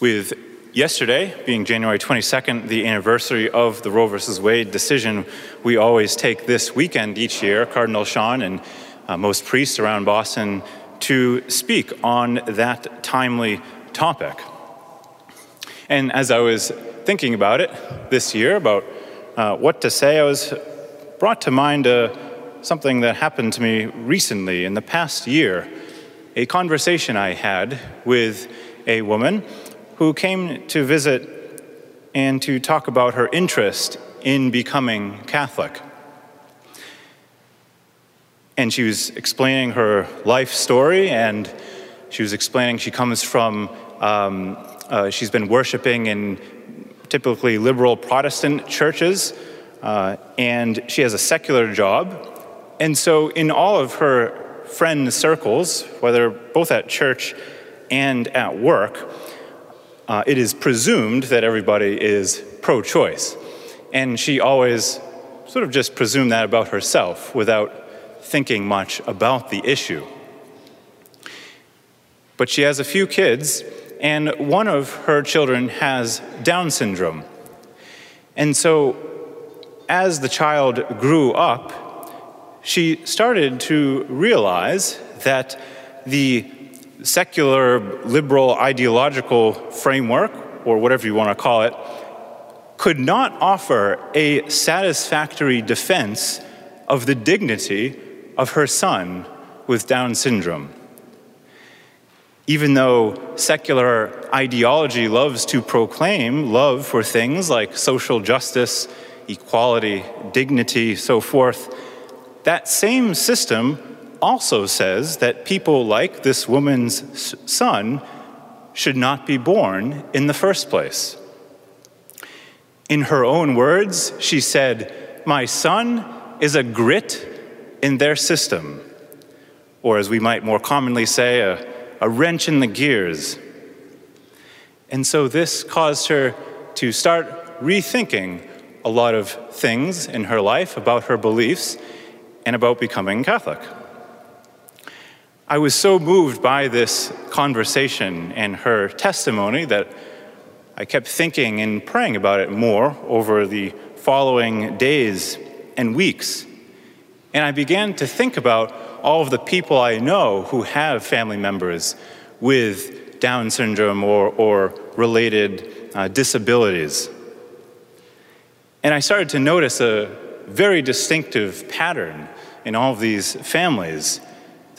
With yesterday being January 22nd, the anniversary of the Roe versus Wade decision, we always take this weekend each year, Cardinal Sean and uh, most priests around Boston, to speak on that timely topic. And as I was thinking about it this year, about uh, what to say, I was brought to mind uh, something that happened to me recently in the past year. A conversation I had with a woman who came to visit and to talk about her interest in becoming Catholic. And she was explaining her life story, and she was explaining she comes from, um, uh, she's been worshiping in typically liberal Protestant churches, uh, and she has a secular job. And so, in all of her friend circles, whether both at church and at work, uh, it is presumed that everybody is pro choice. And she always sort of just presumed that about herself without thinking much about the issue. But she has a few kids, and one of her children has Down syndrome. And so, as the child grew up, she started to realize that the secular, liberal, ideological framework, or whatever you want to call it, could not offer a satisfactory defense of the dignity of her son with Down syndrome. Even though secular ideology loves to proclaim love for things like social justice, equality, dignity, so forth, that same system also says that people like this woman's son should not be born in the first place. In her own words, she said, My son is a grit in their system, or as we might more commonly say, a, a wrench in the gears. And so this caused her to start rethinking a lot of things in her life about her beliefs and about becoming Catholic. I was so moved by this conversation and her testimony that I kept thinking and praying about it more over the following days and weeks. And I began to think about all of the people I know who have family members with Down syndrome or, or related uh, disabilities. And I started to notice a very distinctive pattern in all of these families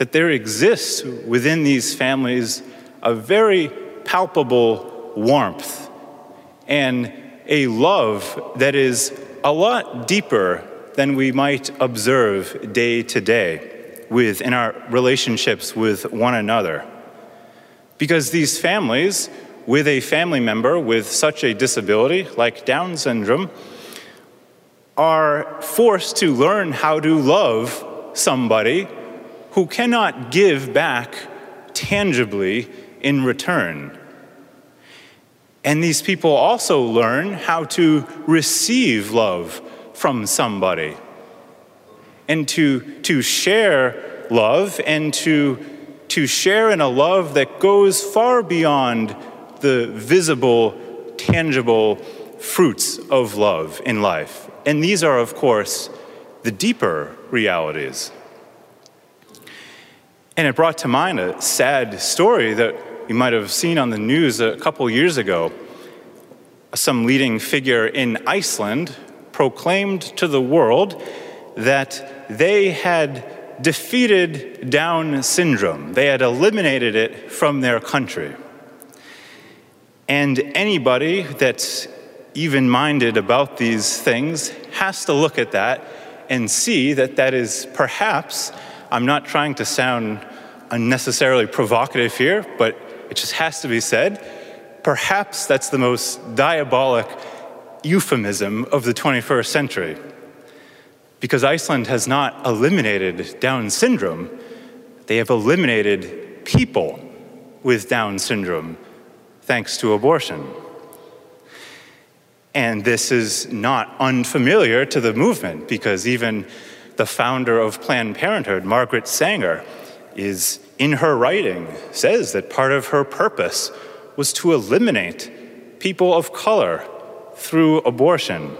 that there exists within these families a very palpable warmth and a love that is a lot deeper than we might observe day to day with in our relationships with one another. Because these families, with a family member with such a disability like Down syndrome, are forced to learn how to love somebody who cannot give back tangibly in return. And these people also learn how to receive love from somebody and to, to share love and to, to share in a love that goes far beyond the visible, tangible fruits of love in life. And these are, of course, the deeper realities. And it brought to mind a sad story that you might have seen on the news a couple years ago. Some leading figure in Iceland proclaimed to the world that they had defeated Down syndrome, they had eliminated it from their country. And anybody that's even minded about these things has to look at that and see that that is perhaps, I'm not trying to sound unnecessarily provocative here, but it just has to be said. Perhaps that's the most diabolic euphemism of the 21st century. Because Iceland has not eliminated Down syndrome, they have eliminated people with Down syndrome thanks to abortion. And this is not unfamiliar to the movement because even the founder of Planned Parenthood, Margaret Sanger, is in her writing says that part of her purpose was to eliminate people of color through abortion.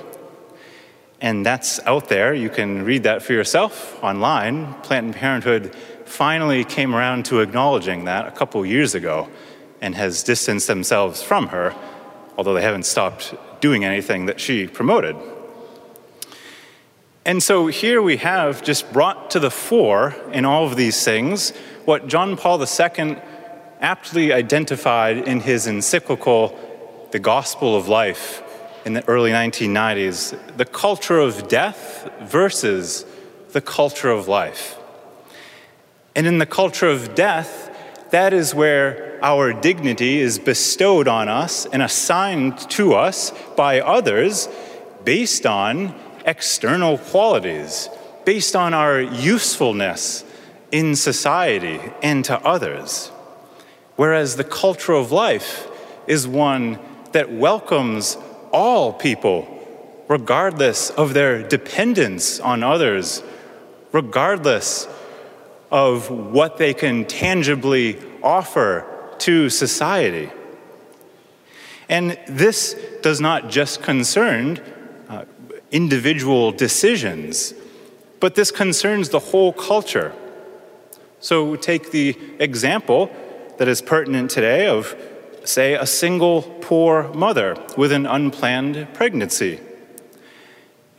And that's out there. You can read that for yourself online. Planned Parenthood finally came around to acknowledging that a couple years ago and has distanced themselves from her, although they haven't stopped doing anything that she promoted. And so here we have just brought to the fore in all of these things what John Paul II aptly identified in his encyclical, The Gospel of Life, in the early 1990s the culture of death versus the culture of life. And in the culture of death, that is where our dignity is bestowed on us and assigned to us by others based on external qualities, based on our usefulness in society and to others. Whereas the culture of life is one that welcomes all people, regardless of their dependence on others, regardless of what they can tangibly offer to society. And this does not just concern individual decisions, but this concerns the whole culture. So, take the example that is pertinent today of say, a single poor mother with an unplanned pregnancy.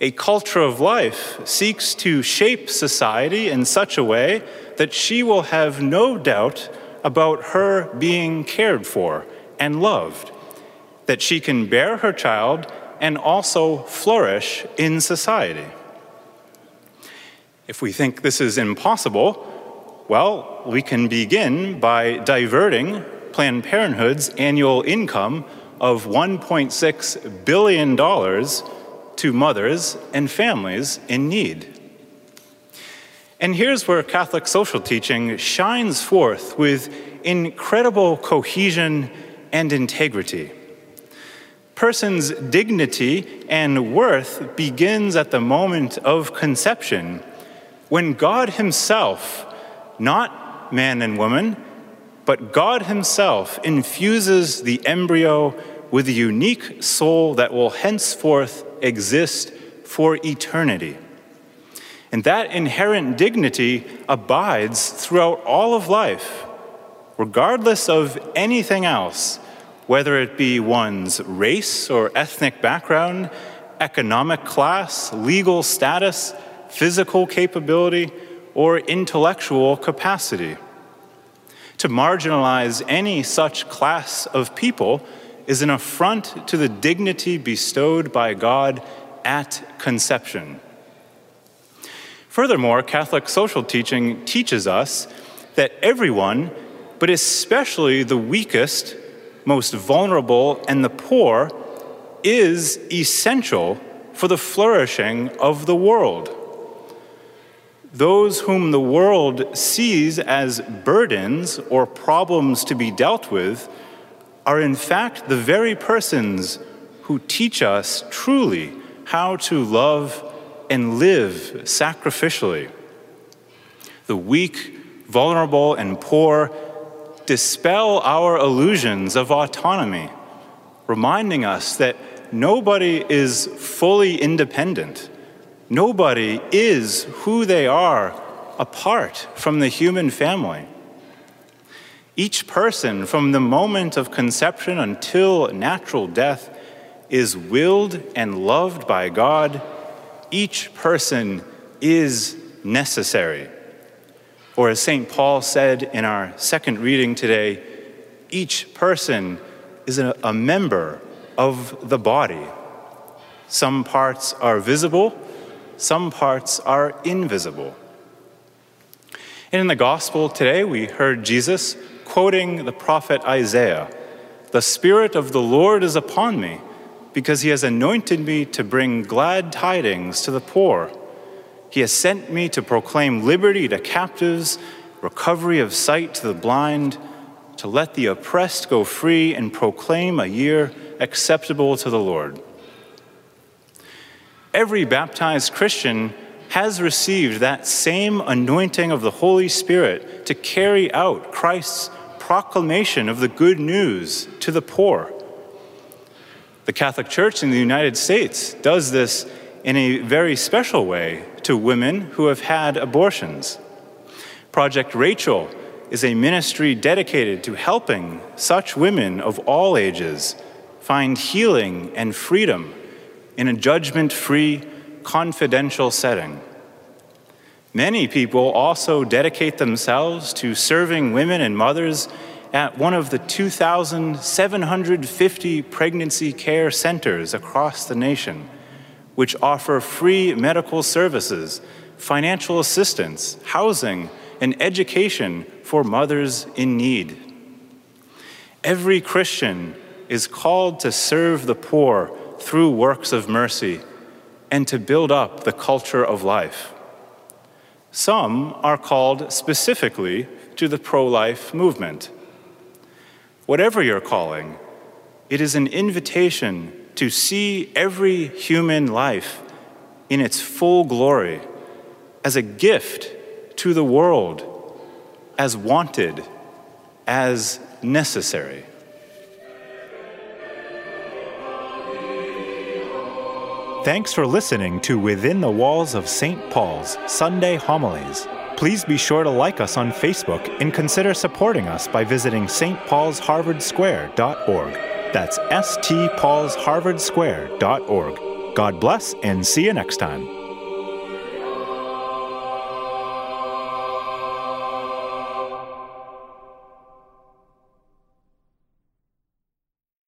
A culture of life seeks to shape society in such a way that she will have no doubt about her being cared for and loved, that she can bear her child and also flourish in society. If we think this is impossible, well, we can begin by diverting Planned Parenthood's annual income of $1.6 billion to mothers and families in need. And here's where Catholic social teaching shines forth with incredible cohesion and integrity. Person's dignity and worth begins at the moment of conception when God Himself, not man and woman, but God Himself infuses the embryo with a unique soul that will henceforth exist for eternity. And that inherent dignity abides throughout all of life, regardless of anything else, whether it be one's race or ethnic background, economic class, legal status, physical capability, or intellectual capacity. To marginalize any such class of people is an affront to the dignity bestowed by God at conception. Furthermore, Catholic social teaching teaches us that everyone, but especially the weakest, most vulnerable, and the poor, is essential for the flourishing of the world those whom the world sees as burdens or problems to be dealt with are in fact the very persons who teach us truly how to love and live sacrificially. The weak, vulnerable, and poor dispel our illusions of autonomy, reminding us that nobody is fully independent Nobody is who they are apart from the human family. Each person, from the moment of conception until natural death, is willed and loved by God. Each person is necessary. Or, as St. Paul said in our second reading today, each person is a, member of the body. Some parts are visible, some parts are invisible. And in the gospel today, we heard Jesus quoting the prophet Isaiah The Spirit of the Lord is upon me, because he has anointed me to bring glad tidings to the poor. He has sent me to proclaim liberty to captives, recovery of sight to the blind, to let the oppressed go free, and proclaim a year acceptable to the Lord. Every baptized Christian has received that same anointing of the Holy Spirit to carry out Christ's proclamation of the good news to the poor. The Catholic Church in the United States does this in a very special way to women who have had abortions. Project Rachel is a ministry dedicated to helping such women of all ages find healing and freedom in a judgment free, confidential setting. Many people also dedicate themselves to serving women and mothers at one of the 2,750 pregnancy care centers across the nation, which offer free medical services, financial assistance, housing, and education for mothers in need. Every Christian is called to serve the poor through works of mercy and to build up the culture of life. Some are called specifically to the pro life movement. Whatever your calling, it is an invitation to see every human life in its full glory as a gift to the world, as wanted, as necessary. Thanks for listening to Within the Walls of St. Paul's Sunday Homilies. Please be sure to like us on Facebook and consider supporting us by visiting stpaulsharvardsquare.org. That's stpaulsharvardsquare.org. God bless and see you next time.